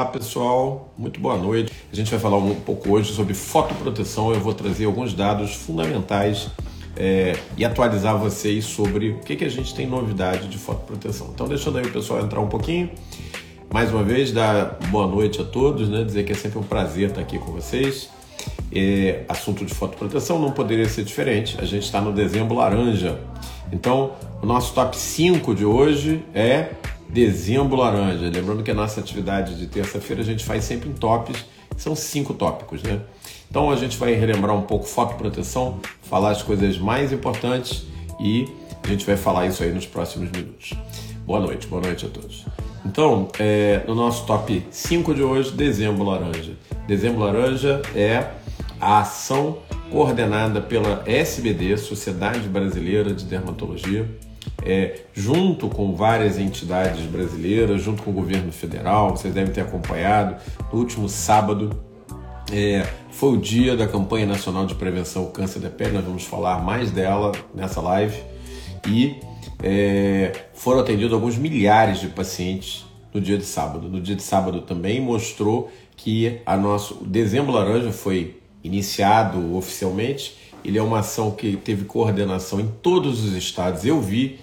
Olá pessoal, muito boa noite. A gente vai falar um pouco hoje sobre fotoproteção. Eu vou trazer alguns dados fundamentais é, e atualizar vocês sobre o que, que a gente tem novidade de fotoproteção. Então, deixando aí o pessoal entrar um pouquinho. Mais uma vez, dar boa noite a todos, né? dizer que é sempre um prazer estar aqui com vocês. É, assunto de fotoproteção não poderia ser diferente. A gente está no dezembro laranja. Então, o nosso top 5 de hoje é Dezembro Laranja. Lembrando que a nossa atividade de terça-feira a gente faz sempre em tops, são cinco tópicos, né? Então a gente vai relembrar um pouco fotoproteção, falar as coisas mais importantes e a gente vai falar isso aí nos próximos minutos. Boa noite, boa noite a todos. Então, é, no nosso top 5 de hoje, Dezembro Laranja. Dezembro Laranja é a ação coordenada pela SBD, Sociedade Brasileira de Dermatologia, é, junto com várias entidades brasileiras, junto com o governo federal, vocês devem ter acompanhado. No último sábado é, foi o dia da campanha nacional de prevenção ao câncer da pele, nós vamos falar mais dela nessa live. E é, foram atendidos alguns milhares de pacientes no dia de sábado. No dia de sábado também mostrou que a nosso o Dezembro Laranja foi iniciado oficialmente. Ele é uma ação que teve coordenação em todos os estados. Eu vi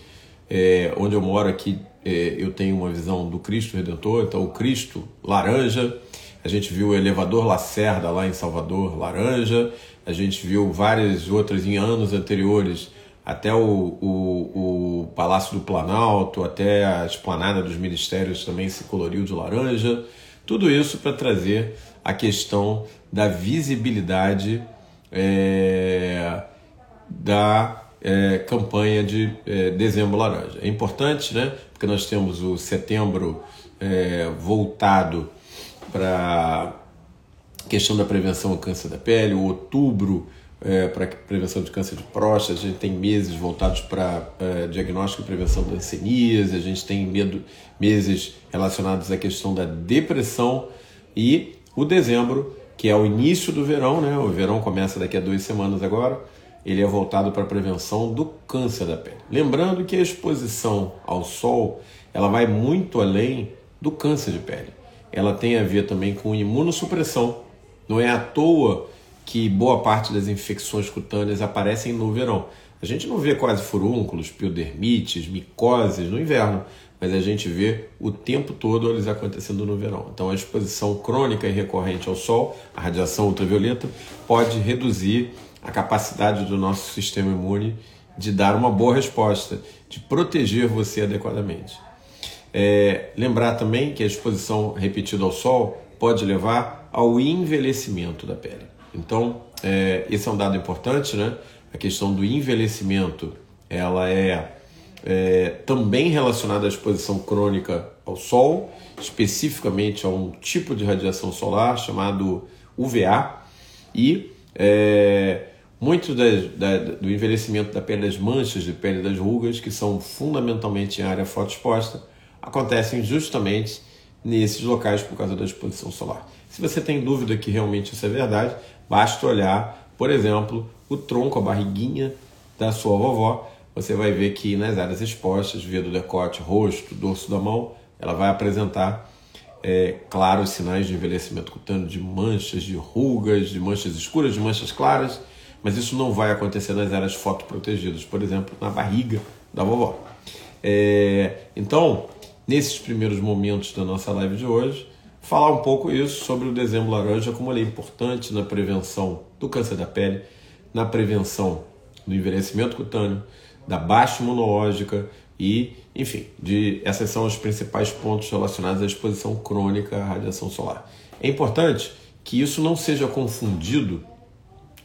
é, onde eu moro aqui, é, eu tenho uma visão do Cristo Redentor, então o Cristo laranja, a gente viu o elevador Lacerda lá em Salvador laranja, a gente viu várias outras em anos anteriores, até o, o, o Palácio do Planalto, até a esplanada dos ministérios também se coloriu de laranja. Tudo isso para trazer a questão da visibilidade é, da é, campanha de é, Dezembro Laranja. É importante, né? Porque nós temos o setembro é, voltado para questão da prevenção ao câncer da pele, o outubro é, para prevenção de câncer de próstata, a gente tem meses voltados para é, diagnóstico e prevenção da hanseníase, a gente tem medo, meses relacionados à questão da depressão e o dezembro, que é o início do verão, né? O verão começa daqui a duas semanas agora ele é voltado para a prevenção do câncer da pele. Lembrando que a exposição ao sol ela vai muito além do câncer de pele. Ela tem a ver também com imunossupressão. Não é à toa que boa parte das infecções cutâneas aparecem no verão. A gente não vê quase furúnculos, piodermites, micoses no inverno, mas a gente vê o tempo todo eles acontecendo no verão. Então a exposição crônica e recorrente ao sol, a radiação ultravioleta, pode reduzir a capacidade do nosso sistema imune de dar uma boa resposta, de proteger você adequadamente. É, lembrar também que a exposição repetida ao sol pode levar ao envelhecimento da pele. Então, é, esse é um dado importante, né? A questão do envelhecimento, ela é, é também relacionada à exposição crônica ao sol, especificamente a um tipo de radiação solar chamado UVA, e é, muito da, do envelhecimento da pele das manchas de pele das rugas, que são fundamentalmente em área fotoexposta, acontecem justamente nesses locais por causa da exposição solar. Se você tem dúvida que realmente isso é verdade, basta olhar, por exemplo, o tronco, a barriguinha da sua vovó. Você vai ver que nas áreas expostas, via do decote, rosto, dorso da mão, ela vai apresentar é, claros sinais de envelhecimento cutâneo, de manchas, de rugas, de manchas escuras, de manchas claras, mas isso não vai acontecer nas áreas fotoprotegidas, por exemplo, na barriga da vovó. É, então, nesses primeiros momentos da nossa live de hoje, falar um pouco isso sobre o dezembro laranja, como ele é importante na prevenção do câncer da pele, na prevenção do envelhecimento cutâneo, da baixa imunológica e, enfim, de, esses são os principais pontos relacionados à exposição crônica à radiação solar. É importante que isso não seja confundido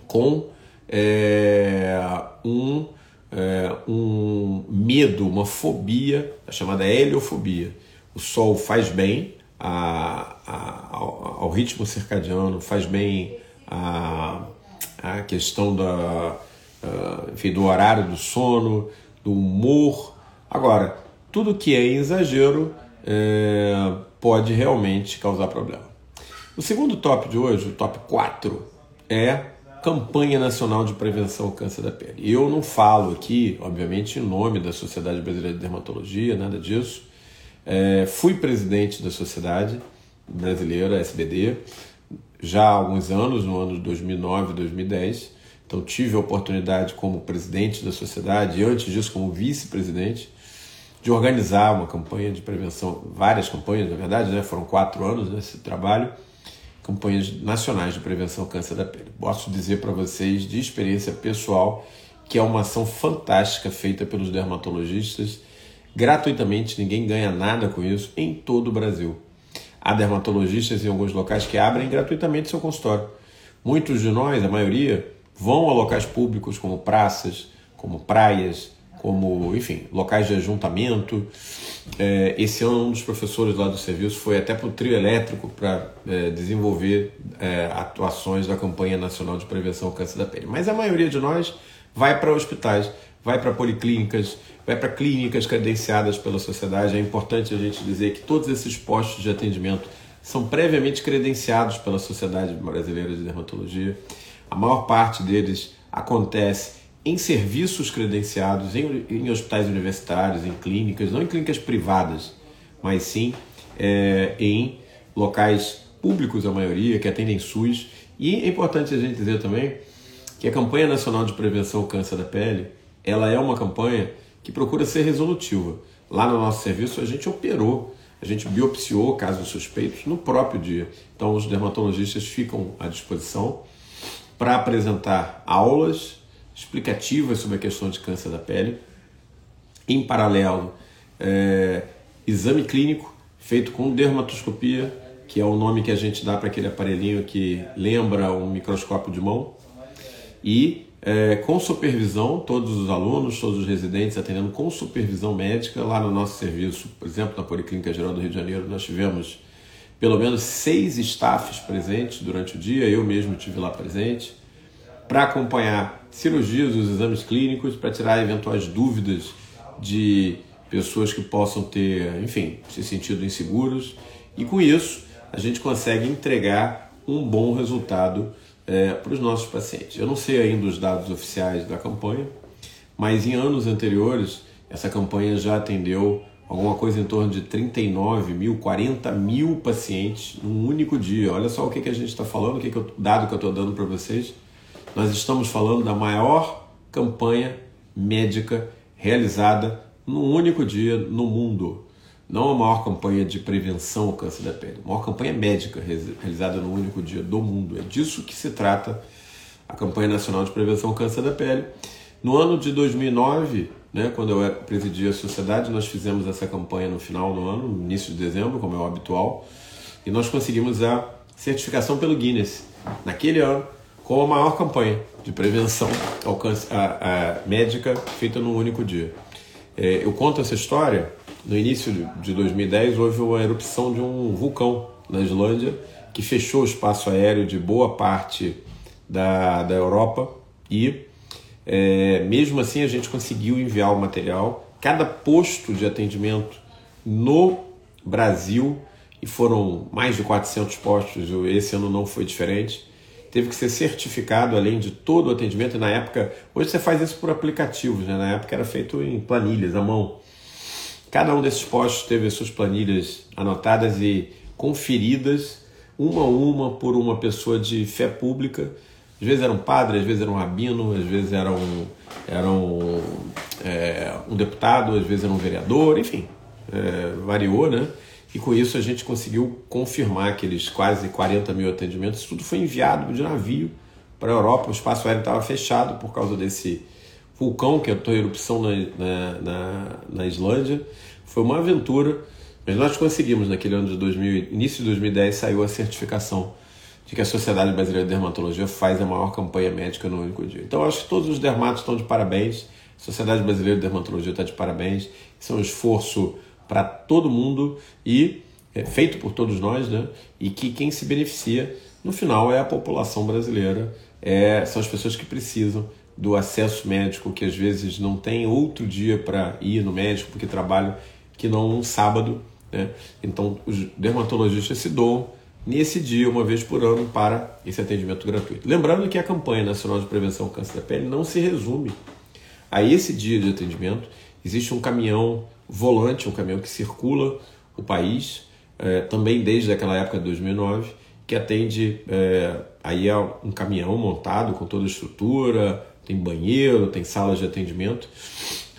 com é, um, é, um medo, uma fobia, a chamada heliofobia. O sol faz bem a, a, ao, ao, ritmo circadiano, faz bem a, a questão da, enfim, do horário do sono, do humor. Agora, tudo que é exagero é, pode realmente causar problema. O segundo top de hoje, o top 4, é campanha nacional de prevenção ao câncer da pele. Eu não falo aqui, obviamente, em nome da Sociedade Brasileira de Dermatologia, nada disso. É, fui presidente da sociedade Brasileira, SBD, já há alguns anos, no ano de 2009, 2010. Então tive a oportunidade como presidente da sociedade e antes disso como vice-presidente de organizar uma campanha de prevenção, várias campanhas, na verdade, né? foram quatro anos nesse trabalho, campanhas nacionais de prevenção ao câncer da pele. Posso dizer para vocês, de experiência pessoal, que é uma ação fantástica feita pelos dermatologistas, gratuitamente, ninguém ganha nada com isso, em todo o Brasil. Há dermatologistas em alguns locais que abrem gratuitamente seu consultório. Muitos de nós, a maioria, vão a locais públicos como praças, como praias, como, enfim, locais de ajuntamento. É, esse ano, um dos professores lá do serviço foi até para o trio elétrico para é, desenvolver é, atuações da campanha nacional de prevenção ao câncer da pele. Mas a maioria de nós vai para hospitais, vai para policlínicas, vai para clínicas credenciadas pela sociedade. É importante a gente dizer que todos esses postos de atendimento são previamente credenciados pela Sociedade Brasileira de Dermatologia. A maior parte deles acontece em serviços credenciados, em, em hospitais universitários, em clínicas, não em clínicas privadas, mas sim é, em locais públicos, a maioria, que atendem SUS. E é importante a gente dizer também que a campanha nacional de prevenção ao câncer da pele, ela é uma campanha que procura ser resolutiva. Lá no nosso serviço a gente operou, a gente biopsiou casos suspeitos no próprio dia. Então os dermatologistas ficam à disposição para apresentar aulas explicativas sobre a questão de câncer da pele. Em paralelo, é, exame clínico feito com dermatoscopia, que é o nome que a gente dá para aquele aparelhinho que lembra um microscópio de mão, e é, com supervisão, todos os alunos, todos os residentes atendendo com supervisão médica lá no nosso serviço, por exemplo, na Policlínica Geral do Rio de Janeiro, nós tivemos pelo menos seis staffs presentes durante o dia, eu mesmo estive lá presente, para acompanhar cirurgias, os exames clínicos, para tirar eventuais dúvidas de pessoas que possam ter, enfim, se sentido inseguros. E com isso, a gente consegue entregar um bom resultado é, para os nossos pacientes. Eu não sei ainda os dados oficiais da campanha, mas em anos anteriores, essa campanha já atendeu alguma coisa em torno de 39 mil, 40 mil pacientes num único dia. Olha só o que, que a gente está falando, o que, que eu, dado que eu estou dando para vocês. Nós estamos falando da maior campanha médica realizada num único dia no mundo. Não a maior campanha de prevenção ao câncer da pele, a maior campanha médica realizada no único dia do mundo. É disso que se trata a campanha nacional de prevenção ao câncer da pele. No ano de 2009, né, quando eu presidi a sociedade, nós fizemos essa campanha no final do ano, no início de dezembro, como é o habitual, e nós conseguimos a certificação pelo Guinness, naquele ano, com a maior campanha de prevenção ao câncer a, a médica feita num único dia. É, eu conto essa história. No início de 2010, houve uma erupção de um vulcão na Islândia que fechou o espaço aéreo de boa parte da, da Europa e é, mesmo assim, a gente conseguiu enviar o material. Cada posto de atendimento no Brasil, e foram mais de 400 postos, esse ano não foi diferente, teve que ser certificado além de todo o atendimento. Na época, hoje você faz isso por aplicativos, né? na época era feito em planilhas, à mão. Cada um desses postos teve as suas planilhas anotadas e conferidas, uma a uma, por uma pessoa de fé pública às vezes era um padre, às vezes era um rabino, às vezes era um, era um, é, um deputado, às vezes era um vereador, enfim, é, variou, né? E com isso a gente conseguiu confirmar aqueles quase 40 mil atendimentos. Tudo foi enviado de navio para a Europa. O espaço aéreo estava fechado por causa desse vulcão que entrou em erupção na, na, na, na Islândia. Foi uma aventura, mas nós conseguimos naquele ano de 2000, início de 2010, saiu a certificação de que a Sociedade Brasileira de Dermatologia faz a maior campanha médica no único dia. Então, acho que todos os dermatos estão de parabéns, a Sociedade Brasileira de Dermatologia está de parabéns, isso é um esforço para todo mundo e é, feito por todos nós, né? E que quem se beneficia no final é a população brasileira, é, são as pessoas que precisam do acesso médico, que às vezes não tem outro dia para ir no médico porque trabalham que não um sábado, né? Então os dermatologistas se doam nesse dia, uma vez por ano, para esse atendimento gratuito. Lembrando que a campanha nacional de prevenção ao câncer da pele não se resume a esse dia de atendimento. Existe um caminhão volante, um caminhão que circula o país é, também desde aquela época de 2009, que atende é, aí é um caminhão montado com toda a estrutura, tem banheiro, tem salas de atendimento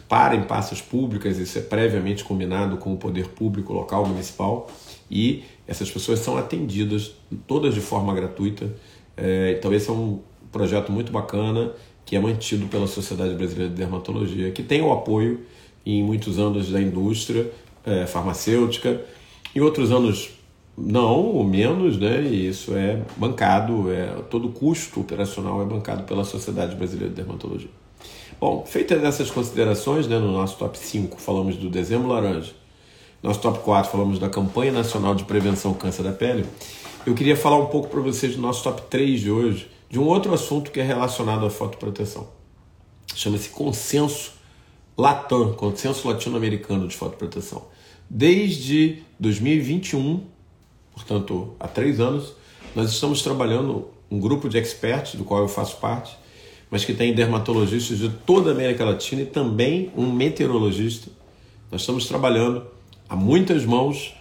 para em praças públicas, isso é previamente combinado com o poder público local municipal e essas pessoas são atendidas todas de forma gratuita. É, então esse é um projeto muito bacana que é mantido pela Sociedade Brasileira de Dermatologia, que tem o apoio em muitos anos da indústria é, farmacêutica, em outros anos não, ou menos, né? E isso é bancado, é, todo custo operacional é bancado pela Sociedade Brasileira de Dermatologia. Bom, feitas essas considerações, né, no nosso top 5 falamos do Dezembro Laranja, nosso top 4 falamos da Campanha Nacional de Prevenção ao Câncer da Pele, eu queria falar um pouco para vocês do nosso top 3 de hoje, de um outro assunto que é relacionado à fotoproteção. Chama-se consenso Latam, consenso latino-americano de fotoproteção. Desde 2021, portanto há três anos, nós estamos trabalhando um grupo de experts, do qual eu faço parte, mas que tem dermatologistas de toda a América Latina e também um meteorologista. Nós estamos trabalhando a muitas mãos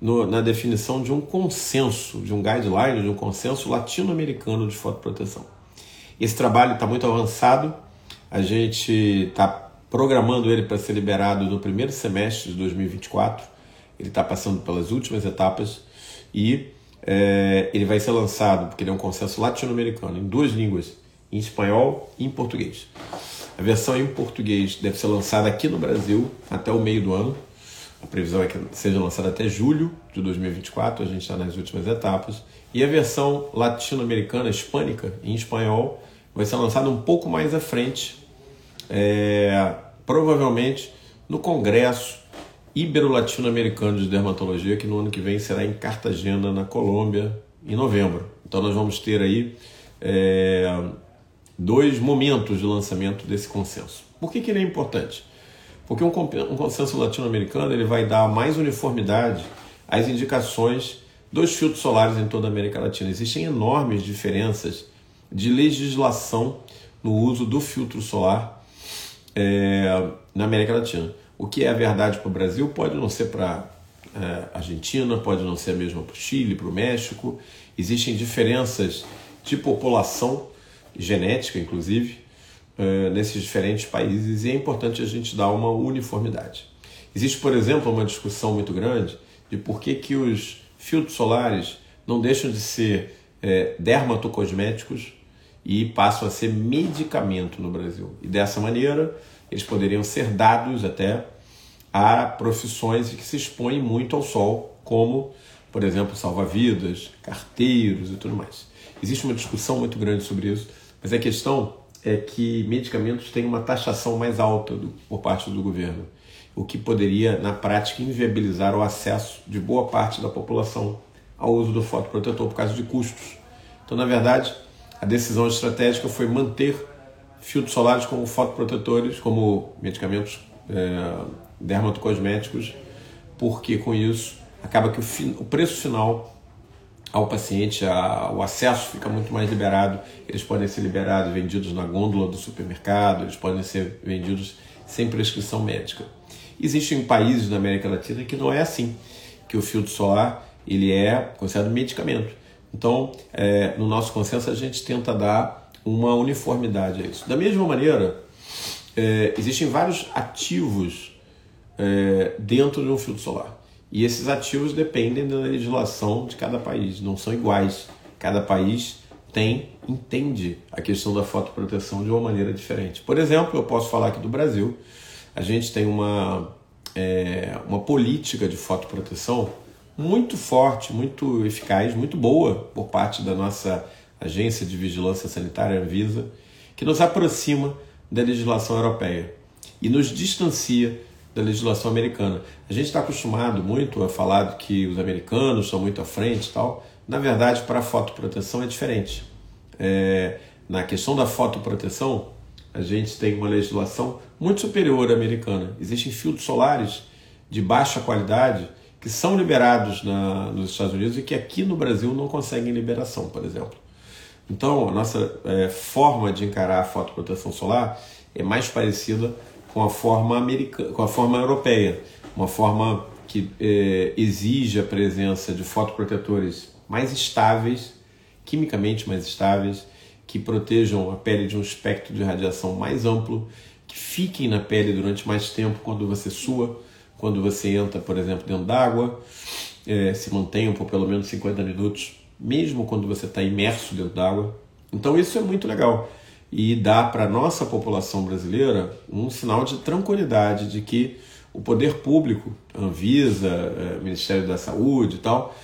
no, na definição de um consenso, de um guideline, de um consenso latino-americano de fotoproteção. Esse trabalho está muito avançado, a gente está programando ele para ser liberado no primeiro semestre de 2024. Ele está passando pelas últimas etapas e é, ele vai ser lançado, porque ele é um consenso latino-americano, em duas línguas em espanhol e em português. A versão em português deve ser lançada aqui no Brasil até o meio do ano. A previsão é que seja lançada até julho de 2024, a gente está nas últimas etapas. E a versão latino-americana, hispânica, em espanhol, vai ser lançada um pouco mais à frente, é, provavelmente no Congresso Ibero-Latino-Americano de Dermatologia, que no ano que vem será em Cartagena, na Colômbia, em novembro. Então nós vamos ter aí é, dois momentos de lançamento desse consenso. Por que, que ele é importante? Porque um, um consenso latino-americano ele vai dar mais uniformidade às indicações dos filtros solares em toda a América Latina. Existem enormes diferenças de legislação no uso do filtro solar é, na América Latina. O que é verdade para o Brasil pode não ser para a é, Argentina, pode não ser mesmo para o Chile, para o México. Existem diferenças de população genética, inclusive, uh, nesses diferentes países e é importante a gente dar uma uniformidade. Existe, por exemplo, uma discussão muito grande de por que, que os filtros solares não deixam de ser é, dermatocosméticos e passam a ser medicamento no Brasil. E dessa maneira, eles poderiam ser dados até a profissões que se expõem muito ao sol, como, por exemplo, salva-vidas, carteiros e tudo mais. Existe uma discussão muito grande sobre isso mas a questão é que medicamentos têm uma taxação mais alta do, por parte do governo, o que poderia, na prática, inviabilizar o acesso de boa parte da população ao uso do fotoprotetor por causa de custos. Então, na verdade, a decisão estratégica foi manter filtros solares como fotoprotetores, como medicamentos é, dermatocosméticos, porque com isso acaba que o, o preço final ao paciente, a, o acesso fica muito mais liberado. Eles podem ser liberados, vendidos na gôndola do supermercado, eles podem ser vendidos sem prescrição médica. Existem países na América Latina que não é assim, que o filtro solar ele é considerado medicamento. Então, é, no nosso consenso, a gente tenta dar uma uniformidade a isso. Da mesma maneira, é, existem vários ativos é, dentro de um filtro solar. E esses ativos dependem da legislação de cada país, não são iguais. Cada país tem, entende a questão da fotoproteção de uma maneira diferente. Por exemplo, eu posso falar aqui do Brasil, a gente tem uma, é, uma política de fotoproteção muito forte, muito eficaz, muito boa por parte da nossa Agência de Vigilância Sanitária, Anvisa, que nos aproxima da legislação europeia e nos distancia da legislação americana. A gente está acostumado muito a falar que os americanos são muito à frente e tal. Na verdade, para a fotoproteção é diferente. É, na questão da fotoproteção, a gente tem uma legislação muito superior à americana. Existem filtros solares de baixa qualidade que são liberados na, nos Estados Unidos e que aqui no Brasil não conseguem liberação, por exemplo. Então, a nossa é, forma de encarar a fotoproteção solar é mais parecida com a forma americana, com a forma europeia, uma forma que é, exige a presença de fotoprotetores mais estáveis, quimicamente mais estáveis, que protejam a pele de um espectro de radiação mais amplo, que fiquem na pele durante mais tempo quando você sua, quando você entra, por exemplo, dentro d'água, é, se mantenham por pelo menos 50 minutos, mesmo quando você está imerso dentro d'água. Então isso é muito legal e dá para a nossa população brasileira um sinal de tranquilidade de que o poder público, Anvisa, é, Ministério da Saúde e tal,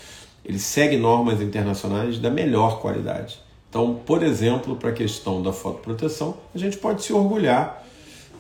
ele segue normas internacionais da melhor qualidade. Então, por exemplo, para a questão da fotoproteção, a gente pode se orgulhar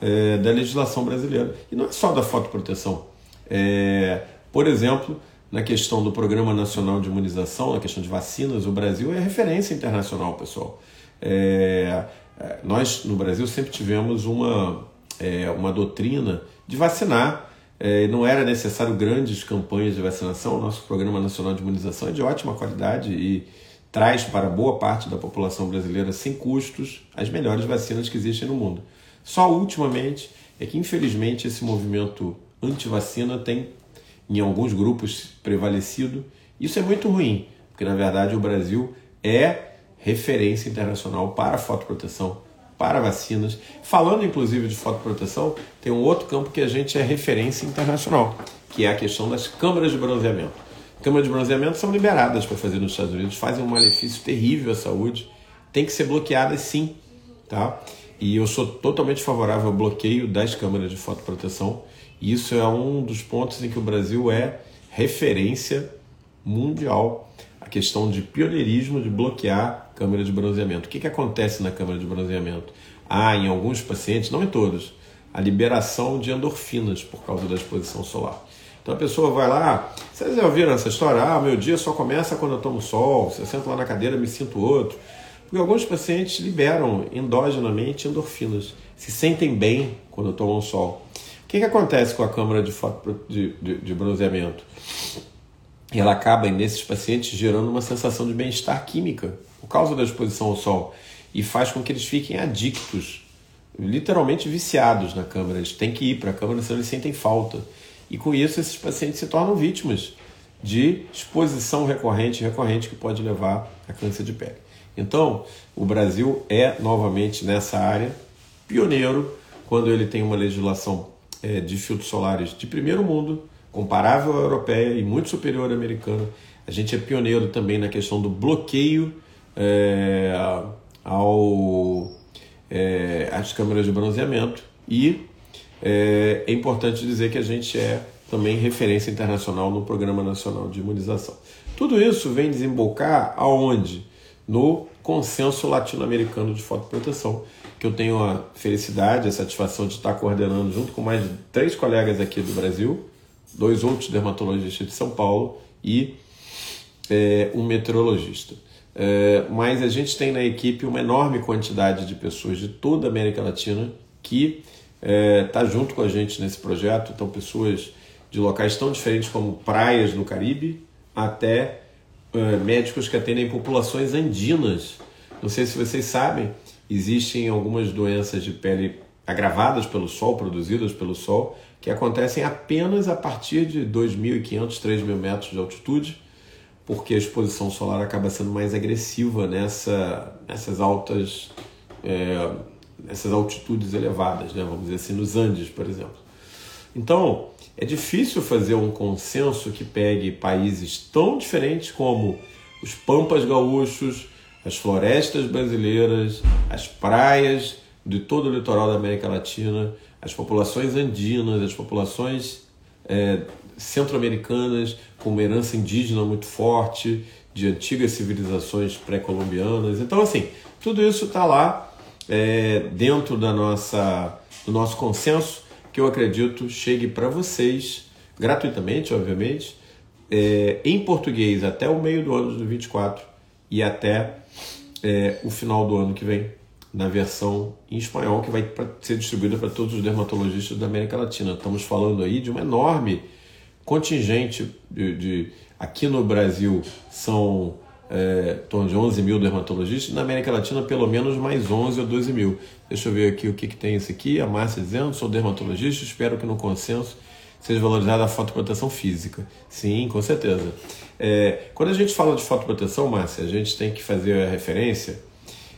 é, da legislação brasileira. E não é só da fotoproteção. É, por exemplo, na questão do Programa Nacional de Imunização, na questão de vacinas, o Brasil é referência internacional, pessoal. É, é nós, no Brasil, sempre tivemos uma, é, uma doutrina de vacinar. É, não era necessário grandes campanhas de vacinação. O nosso Programa Nacional de Imunização é de ótima qualidade e traz para boa parte da população brasileira, sem custos, as melhores vacinas que existem no mundo. Só ultimamente é que, infelizmente, esse movimento anti-vacina tem, em alguns grupos, prevalecido. Isso é muito ruim, porque, na verdade, o Brasil é referência internacional para fotoproteção, para vacinas. Falando, inclusive, de fotoproteção, tem um outro campo que a gente é referência internacional, que é a questão das câmaras de bronzeamento. Câmaras de bronzeamento são liberadas para fazer nos Estados Unidos, fazem um malefício terrível à saúde, tem que ser bloqueadas sim, tá? E eu sou totalmente favorável ao bloqueio das câmaras de fotoproteção. E isso é um dos pontos em que o Brasil é referência mundial. A questão de pioneirismo de bloquear câmera de bronzeamento. O que, que acontece na câmera de bronzeamento? Há, em alguns pacientes, não em todos, a liberação de endorfinas por causa da exposição solar. Então a pessoa vai lá, vocês já ouviram essa história? Ah, meu dia só começa quando eu tomo sol, se eu sento lá na cadeira me sinto outro. Porque alguns pacientes liberam endogenamente endorfinas, se sentem bem quando tomam sol. O que, que acontece com a câmara de, de, de, de bronzeamento? Ela acaba, nesses pacientes, gerando uma sensação de bem-estar química por causa da exposição ao sol e faz com que eles fiquem adictos, literalmente viciados na câmara. Eles têm que ir para a câmara, senão eles sentem falta. E com isso, esses pacientes se tornam vítimas de exposição recorrente recorrente que pode levar a câncer de pele. Então, o Brasil é novamente nessa área pioneiro quando ele tem uma legislação é, de filtros solares de primeiro mundo, comparável à europeia e muito superior à americana. A gente é pioneiro também na questão do bloqueio é, ao, é, às câmeras de bronzeamento e é, é importante dizer que a gente é também referência internacional no Programa Nacional de Imunização. Tudo isso vem desembocar aonde? No consenso latino-americano de fotoproteção, que eu tenho a felicidade, a satisfação de estar coordenando junto com mais de três colegas aqui do Brasil, dois outros dermatologistas de São Paulo e é, um meteorologista. É, mas a gente tem na equipe uma enorme quantidade de pessoas de toda a América Latina que está é, tá junto com a gente nesse projeto. Então, pessoas de locais tão diferentes como praias no Caribe, até é, médicos que atendem populações andinas. Não sei se vocês sabem, existem algumas doenças de pele agravadas pelo sol, produzidas pelo sol, que acontecem apenas a partir de 2.500, 3.000 metros de altitude, porque a exposição solar acaba sendo mais agressiva nessa, nessas altas é, essas altitudes elevadas, né? vamos dizer assim, nos Andes, por exemplo. Então, é difícil fazer um consenso que pegue países tão diferentes como os Pampas gaúchos, as florestas brasileiras, as praias de todo o litoral da América Latina, as populações andinas, as populações é, centro-americanas com uma herança indígena muito forte, de antigas civilizações pré-colombianas. Então, assim, tudo isso está lá é, dentro da nossa, do nosso consenso que eu acredito chegue para vocês gratuitamente, obviamente, é, em português até o meio do ano de 2024 e até é, o final do ano que vem, na versão em espanhol, que vai ser distribuída para todos os dermatologistas da América Latina. Estamos falando aí de um enorme contingente de, de aqui no Brasil são é, torno de 11 mil dermatologistas, na América Latina pelo menos mais 11 ou 12 mil. Deixa eu ver aqui o que, que tem isso aqui. A Márcia dizendo, sou dermatologista, espero que no consenso seja valorizada a fotoproteção física. Sim, com certeza. É, quando a gente fala de fotoproteção, Márcia, a gente tem que fazer a referência.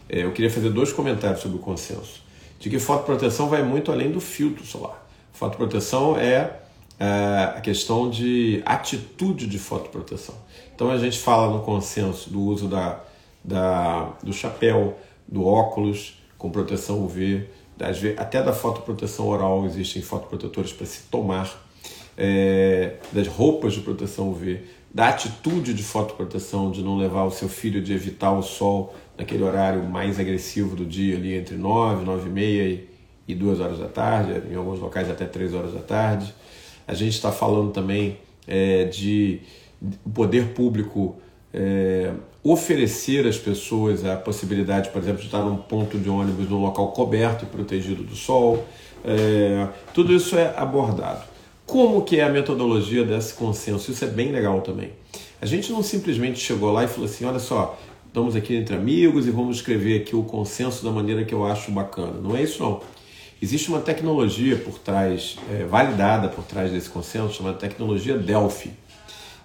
É, eu queria fazer dois comentários sobre o consenso. De que fotoproteção vai muito além do filtro solar. Fotoproteção é, é a questão de atitude de fotoproteção. Então a gente fala no consenso do uso da, da, do chapéu, do óculos com proteção UV, até da fotoproteção oral existem fotoprotetores para se tomar, é, das roupas de proteção UV, da atitude de fotoproteção, de não levar o seu filho, de evitar o sol naquele horário mais agressivo do dia, ali entre 9, 9 e meia e 2 horas da tarde, em alguns locais até 3 horas da tarde. A gente está falando também é, de o poder público é, oferecer às pessoas a possibilidade, por exemplo, de estar num ponto de ônibus num local coberto e protegido do sol. É, tudo isso é abordado. Como que é a metodologia desse consenso? Isso é bem legal também. A gente não simplesmente chegou lá e falou assim, olha só, estamos aqui entre amigos e vamos escrever aqui o consenso da maneira que eu acho bacana. Não é isso não. Existe uma tecnologia por trás, é, validada por trás desse consenso, chamada tecnologia Delphi.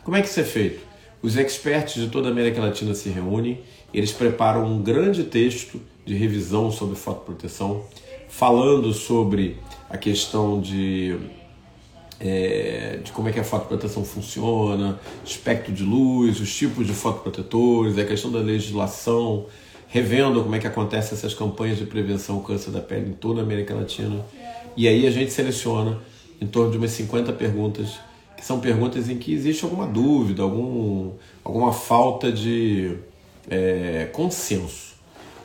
Como é que isso é feito? Os experts de toda a América Latina se reúnem, eles preparam um grande texto de revisão sobre fotoproteção, falando sobre a questão de, é, de como é que a fotoproteção funciona, espectro de luz, os tipos de fotoprotetores, a questão da legislação, revendo como é que acontece essas campanhas de prevenção ao câncer da pele em toda a América Latina. E aí a gente seleciona em torno de umas 50 perguntas que são perguntas em que existe alguma dúvida, algum, alguma falta de é, consenso.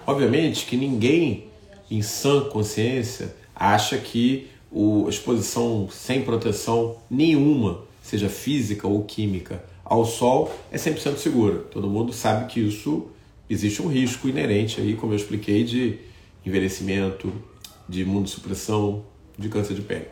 Obviamente que ninguém em sã consciência acha que a exposição sem proteção nenhuma, seja física ou química, ao sol é 100% segura. Todo mundo sabe que isso existe um risco inerente aí, como eu expliquei, de envelhecimento, de imunossupressão, de câncer de pele.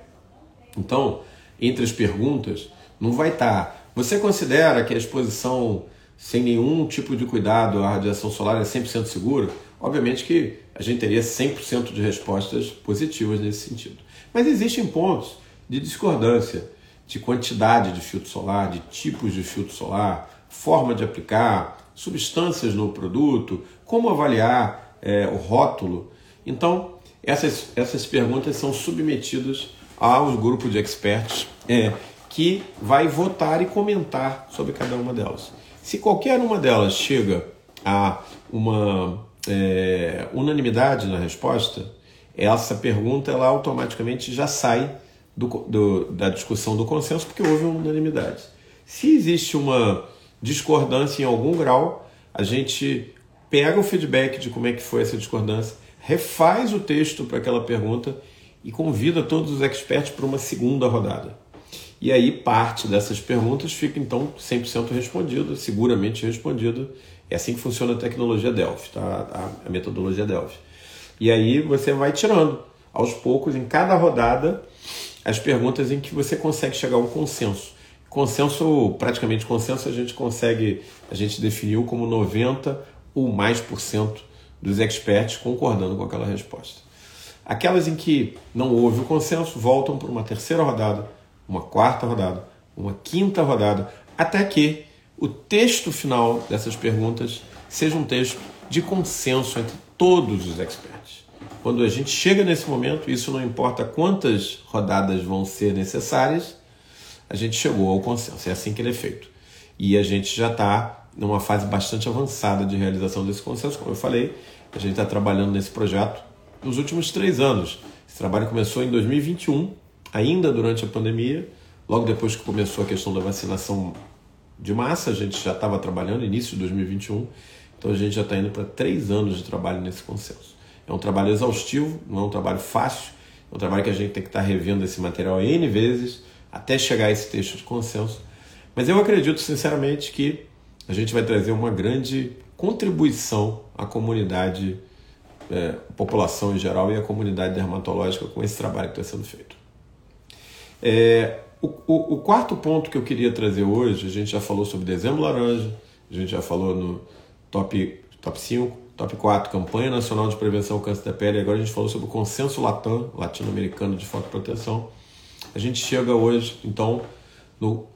Então, entre as perguntas, não vai estar. Tá. Você considera que a exposição sem nenhum tipo de cuidado à radiação solar é 100% segura? Obviamente que a gente teria 100% de respostas positivas nesse sentido. Mas existem pontos de discordância de quantidade de filtro solar, de tipos de filtro solar, forma de aplicar, substâncias no produto, como avaliar é, o rótulo. Então, essas, essas perguntas são submetidas ao grupo de experts é, que vai votar e comentar sobre cada uma delas. Se qualquer uma delas chega a uma é, unanimidade na resposta, essa pergunta ela automaticamente já sai do, do, da discussão do consenso porque houve unanimidade. Se existe uma discordância em algum grau, a gente pega o feedback de como é que foi essa discordância, refaz o texto para aquela pergunta e convida todos os experts para uma segunda rodada. E aí parte dessas perguntas fica então 100% respondida, seguramente respondida. É assim que funciona a tecnologia Delphi, tá? a, metodologia Delphi. E aí você vai tirando aos poucos, em cada rodada, as perguntas em que você consegue chegar a um consenso. Consenso, praticamente consenso, a gente consegue, a gente definiu como 90 ou mais por cento dos experts concordando com aquela resposta. Aquelas em que não houve o consenso voltam para uma terceira rodada uma quarta rodada, uma quinta rodada, até que o texto final dessas perguntas seja um texto de consenso entre todos os experts. Quando a gente chega nesse momento, isso não importa quantas rodadas vão ser necessárias, a gente chegou ao consenso. É assim que ele é feito. E a gente já está numa fase bastante avançada de realização desse consenso. Como eu falei, a gente está trabalhando nesse projeto nos últimos três anos. Esse trabalho começou em 2021 ainda durante a pandemia, logo depois que começou a questão da vacinação de massa, a gente já estava trabalhando, início de 2021, então a gente já está indo para três anos de trabalho nesse consenso. É um trabalho exaustivo, não é um trabalho fácil, é um trabalho que a gente tem que estar tá revendo esse material N vezes até chegar a esse texto de consenso. Mas eu acredito sinceramente que a gente vai trazer uma grande contribuição à comunidade, é, população em geral e à comunidade dermatológica com esse trabalho que está sendo feito. É, o, o, o, quarto ponto que eu queria trazer hoje, a gente já falou sobre dezembro laranja, a gente já falou no top, top 5, top 4, campanha nacional de prevenção ao câncer da pele, agora a gente falou sobre o consenso Latam, latino-americano de fotoproteção. A gente chega hoje, então, no,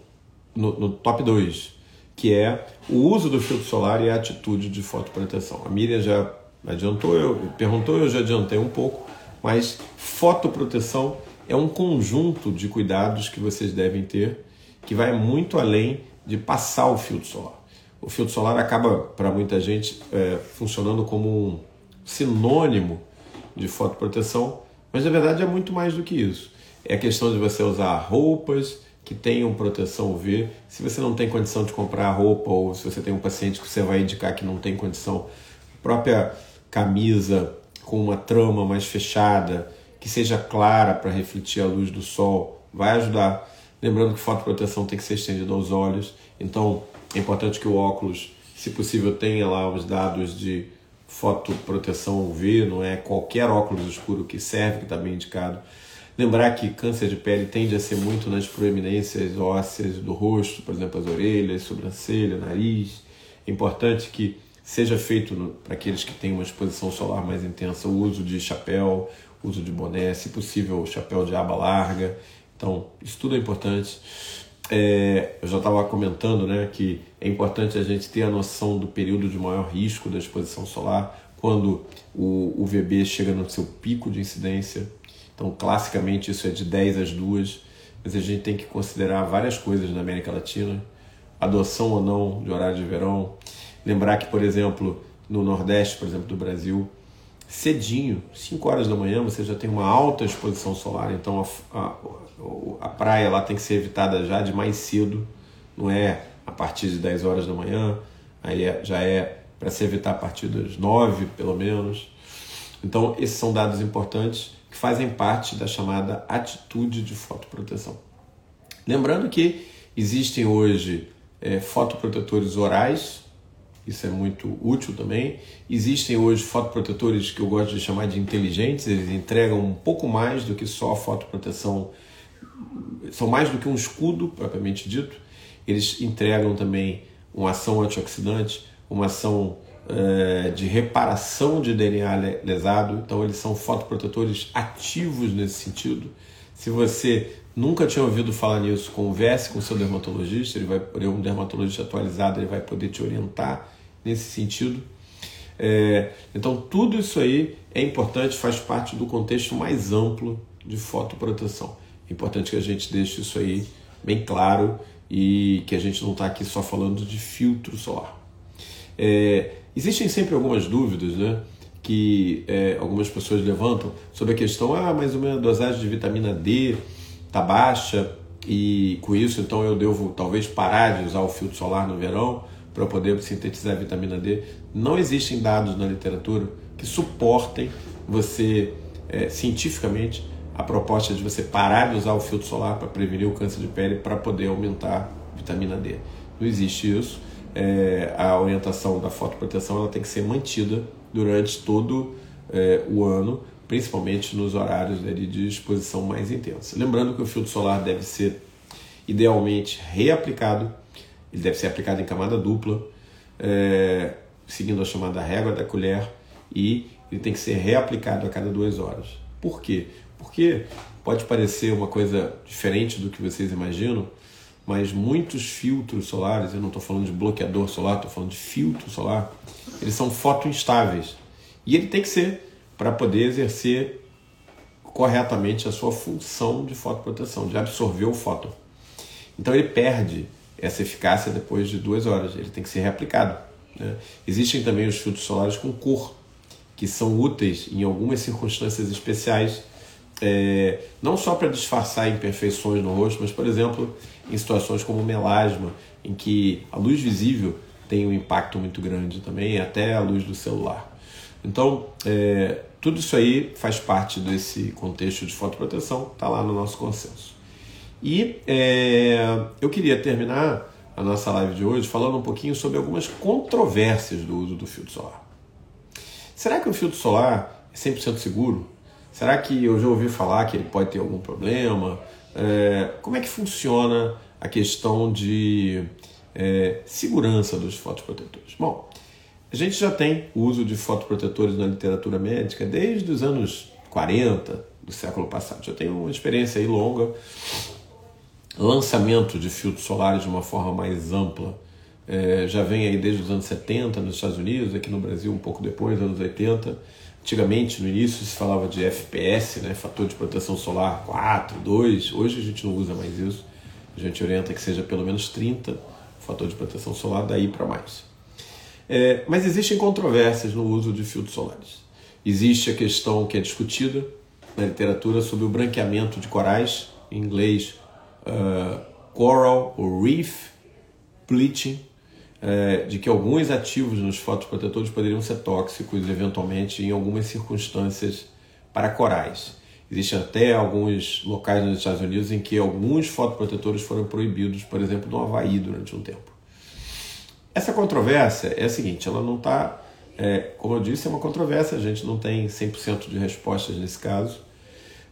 no, no top 2, que é o uso do filtro solar e a atitude de fotoproteção. A Miriam já adiantou, eu perguntou, eu já adiantei um pouco, mas fotoproteção é um conjunto de cuidados que vocês devem ter que vai muito além de passar o filtro solar. O filtro solar acaba, para muita gente, é, funcionando como um sinônimo de fotoproteção, mas na verdade é muito mais do que isso. É questão de você usar roupas que tenham proteção UV. Se você não tem condição de comprar roupa ou se você tem um paciente que você vai indicar que não tem condição, própria camisa com uma trama mais fechada, que seja clara para refletir a luz do sol, vai ajudar. Lembrando que fotoproteção tem que ser estendida aos olhos, então é importante que o óculos, se possível, tenha lá os dados de fotoproteção UV, não é qualquer óculos escuro que serve, que está bem indicado. Lembrar que câncer de pele tende a ser muito nas proeminências ósseas do rosto, por exemplo, as orelhas, sobrancelha, nariz. É importante que seja feito para aqueles que têm uma exposição solar mais intensa o uso de chapéu, uso de boné, se possível, chapéu de aba larga. Então, isso tudo é importante. É, eu já estava comentando né, que é importante a gente ter a noção do período de maior risco da exposição solar, quando o UVB chega no seu pico de incidência. Então, classicamente, isso é de 10 às 2, mas a gente tem que considerar várias coisas na América Latina, adoção ou não de horário de verão. Lembrar que, por exemplo, no Nordeste, por exemplo, do Brasil, cedinho, 5 horas da manhã, você já tem uma alta exposição solar, então a, a, a praia lá tem que ser evitada já de mais cedo, não é a partir de 10 horas da manhã, aí é, já é para se evitar a partir das 9, pelo menos. Então, esses são dados importantes que fazem parte da chamada atitude de fotoproteção. Lembrando que existem hoje é, fotoprotetores orais, isso é muito útil também. Existem hoje fotoprotetores que eu gosto de chamar de inteligentes, eles entregam um pouco mais do que só fotoproteção, são mais do que um escudo propriamente dito. Eles entregam também uma ação antioxidante, uma ação é, de reparação de DNA lesado, então eles são fotoprotetores ativos nesse sentido. Se você nunca tinha ouvido falar nisso, converse com seu dermatologista, ele vai poder, um dermatologista atualizado, ele vai poder te orientar nesse sentido. É, então, tudo isso aí é importante, faz parte do contexto mais amplo de fotoproteção. É importante que a gente deixe isso aí bem claro e que a gente não está aqui só falando de filtro solar. É, existem sempre algumas dúvidas, né? Que é, algumas pessoas levantam sobre a questão: ah, mas a minha dosagem de vitamina D está baixa e com isso então eu devo talvez parar de usar o filtro solar no verão para poder sintetizar vitamina D. Não existem dados na literatura que suportem você é, cientificamente a proposta de você parar de usar o filtro solar para prevenir o câncer de pele para poder aumentar vitamina D. Não existe isso. É, a orientação da fotoproteção ela tem que ser mantida durante todo é, o ano, principalmente nos horários de exposição mais intensa. Lembrando que o filtro solar deve ser idealmente reaplicado ele deve ser aplicado em camada dupla, é, seguindo a chamada régua da colher, e ele tem que ser reaplicado a cada duas horas. Por quê? Porque pode parecer uma coisa diferente do que vocês imaginam, mas muitos filtros solares, eu não estou falando de bloqueador solar, estou falando de filtro solar, eles são fotoinstáveis. E ele tem que ser para poder exercer corretamente a sua função de fotoproteção, de absorver o fóton. Então ele perde essa eficácia depois de duas horas. Ele tem que ser reaplicado. Né? Existem também os filtros solares com cor, que são úteis em algumas circunstâncias especiais, é, não só para disfarçar imperfeições no rosto, mas, por exemplo, em situações como melasma, em que a luz visível tem um impacto muito grande também, até a luz do celular. Então, é, tudo isso aí faz parte desse contexto de fotoproteção, está lá no nosso consenso. E é, eu queria terminar a nossa live de hoje falando um pouquinho sobre algumas controvérsias do uso do filtro solar. Será que o filtro solar é 100% seguro? Será que eu já ouvi falar que ele pode ter algum problema? É, como é que funciona a questão de é, segurança dos fotoprotetores? Bom, a gente já tem o uso de fotoprotetores na literatura médica desde os anos 40, do século passado. Já tem uma experiência aí longa, lançamento de filtros solares de uma forma mais ampla. É, já vem aí desde os anos 70 nos Estados Unidos, aqui no Brasil um pouco depois, anos 80. Antigamente, no início, se falava de FPS, né, fator de proteção solar 4, 2. Hoje a gente não usa mais isso. A gente orienta que seja pelo menos 30 fator de proteção solar, daí para mais. É, mas existem controvérsias no uso de filtros solares. Existe a questão que é discutida na literatura sobre o branqueamento de corais, em inglês uh, coral ou reef bleaching, uh, de que alguns ativos nos fotoprotetores poderiam ser tóxicos, eventualmente, em algumas circunstâncias para corais. Existem até alguns locais nos Estados Unidos em que alguns fotoprotetores foram proibidos, por exemplo, no Havaí durante um tempo. Essa controvérsia é a seguinte, ela não está, é, como eu disse, é uma controvérsia, a gente não tem 100% de respostas nesse caso.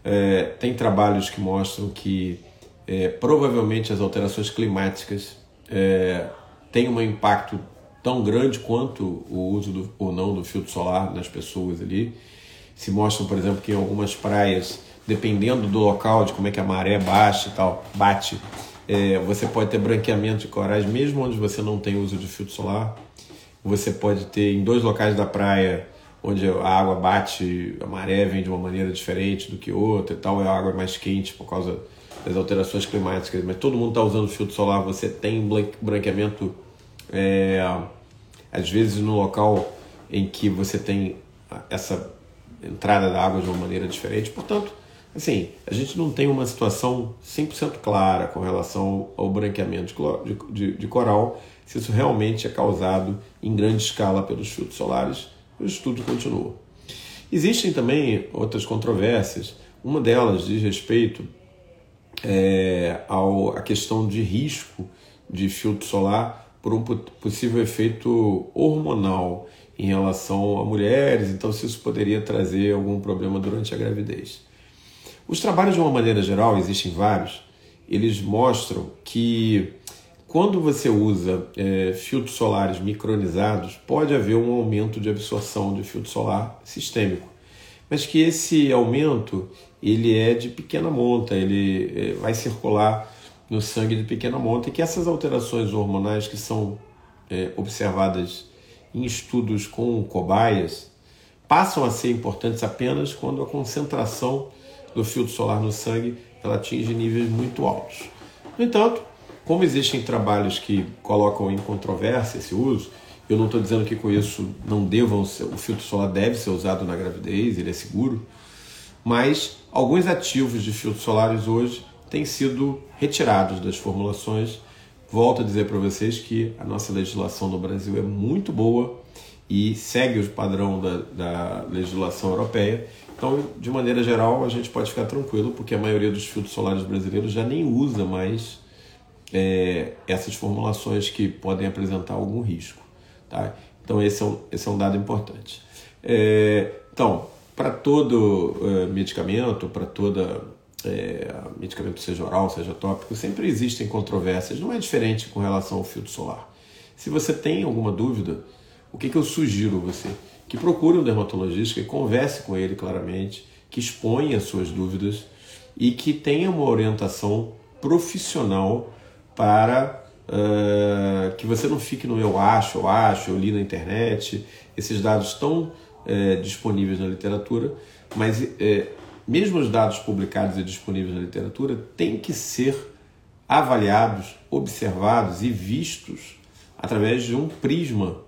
É, tem trabalhos que mostram que é, provavelmente as alterações climáticas é, têm um impacto tão grande quanto o uso do, ou não do filtro solar nas pessoas ali se mostram, por exemplo, que em algumas praias, dependendo do local, de como é que a maré baixa e tal, bate, é, você pode ter branqueamento de corais mesmo onde você não tem uso de filtro solar. Você pode ter em dois locais da praia onde a água bate, a maré vem de uma maneira diferente do que outra e tal, é a água mais quente por causa das alterações climáticas, mas todo mundo está usando filtro solar, você tem branqueamento é, às vezes no local em que você tem essa entrada da água de uma maneira diferente. Portanto, assim, a gente não tem uma situação 100% clara com relação ao branqueamento de, de, de, coral, se isso realmente é causado em grande escala pelos filtros solares. O estudo continua. Existem também outras controvérsias. Uma delas diz respeito é, ao, à questão de risco de filtro solar por um possível efeito hormonal em relação a mulheres, então se isso poderia trazer algum problema durante a gravidez. Os trabalhos, de uma maneira geral, existem vários, eles mostram que quando você usa é, filtros solares micronizados, pode haver um aumento de absorção de filtro solar sistêmico, mas que esse aumento ele é de pequena monta, ele é, vai circular no sangue de pequena monta e que essas alterações hormonais que são é, observadas em estudos com cobaias passam a ser importantes apenas quando a concentração do filtro solar no sangue ela atinge níveis muito altos. No entanto, como existem trabalhos que colocam em controvérsia esse uso, eu não estou dizendo que com isso não devam ser, o filtro solar deve ser usado na gravidez, ele é seguro, mas alguns ativos de filtros solares hoje têm sido retirados das formulações Volto a dizer para vocês que a nossa legislação no Brasil é muito boa e segue o padrão da, da legislação europeia. Então, de maneira geral, a gente pode ficar tranquilo, porque a maioria dos filtros solares brasileiros já nem usa mais é, essas formulações que podem apresentar algum risco. Tá? Então, esse é um, esse é um dado importante. É, então, para todo é, medicamento, para toda é, medicamento seja oral, seja tópico, sempre existem controvérsias. Não é diferente com relação ao filtro solar. Se você tem alguma dúvida, o que, que eu sugiro a você? Que procure um dermatologista, que converse com ele claramente, que exponha as suas dúvidas e que tenha uma orientação profissional para uh, que você não fique no eu acho, eu acho, eu li na internet. Esses dados estão uh, disponíveis na literatura, mas uh, mesmo os dados publicados e disponíveis na literatura, têm que ser avaliados, observados e vistos através de um prisma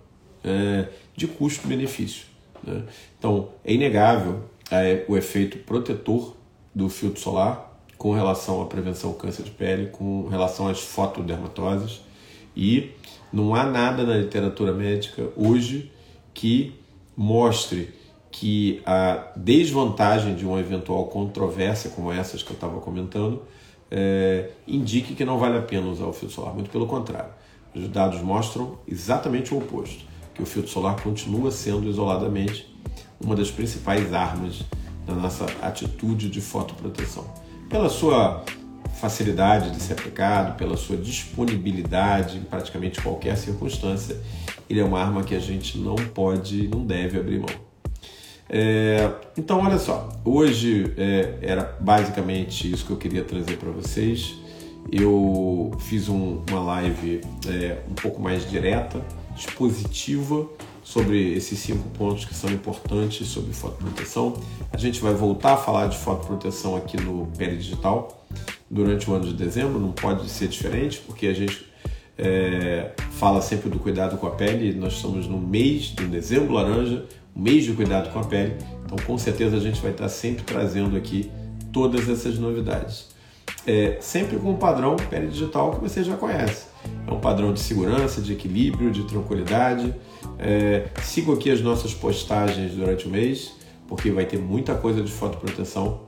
é, de custo-benefício. Né? Então, é inegável é, o efeito protetor do filtro solar com relação à prevenção do câncer de pele, com relação às fotodermatoses, e não há nada na literatura médica hoje que mostre que a desvantagem de uma eventual controvérsia como essas que eu estava comentando é, indique que não vale a pena usar o filtro solar. Muito pelo contrário, os dados mostram exatamente o oposto, que o filtro solar continua sendo isoladamente uma das principais armas da nossa atitude de fotoproteção. Pela sua facilidade de ser aplicado, pela sua disponibilidade em praticamente qualquer circunstância, ele é uma arma que a gente não pode, não deve abrir mão. É, então, olha só, hoje é, era basicamente isso que eu queria trazer para vocês. Eu fiz um, uma live é, um pouco mais direta, expositiva, sobre esses cinco pontos que são importantes sobre fotoproteção. A gente vai voltar a falar de fotoproteção aqui no Pele Digital durante o ano de dezembro, não pode ser diferente, porque a gente é, fala sempre do cuidado com a pele. Nós estamos no mês do dezembro laranja, o mês de cuidado com a pele. Então, com certeza, a gente vai estar sempre trazendo aqui todas essas novidades. É, sempre com o padrão pele digital que você já conhece. É um padrão de segurança, de equilíbrio, de tranquilidade. É, sigo aqui as nossas postagens durante o mês, porque vai ter muita coisa de fotoproteção.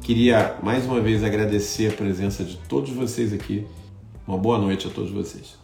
Queria mais uma vez agradecer a presença de todos vocês aqui uma boa noite a todos vocês.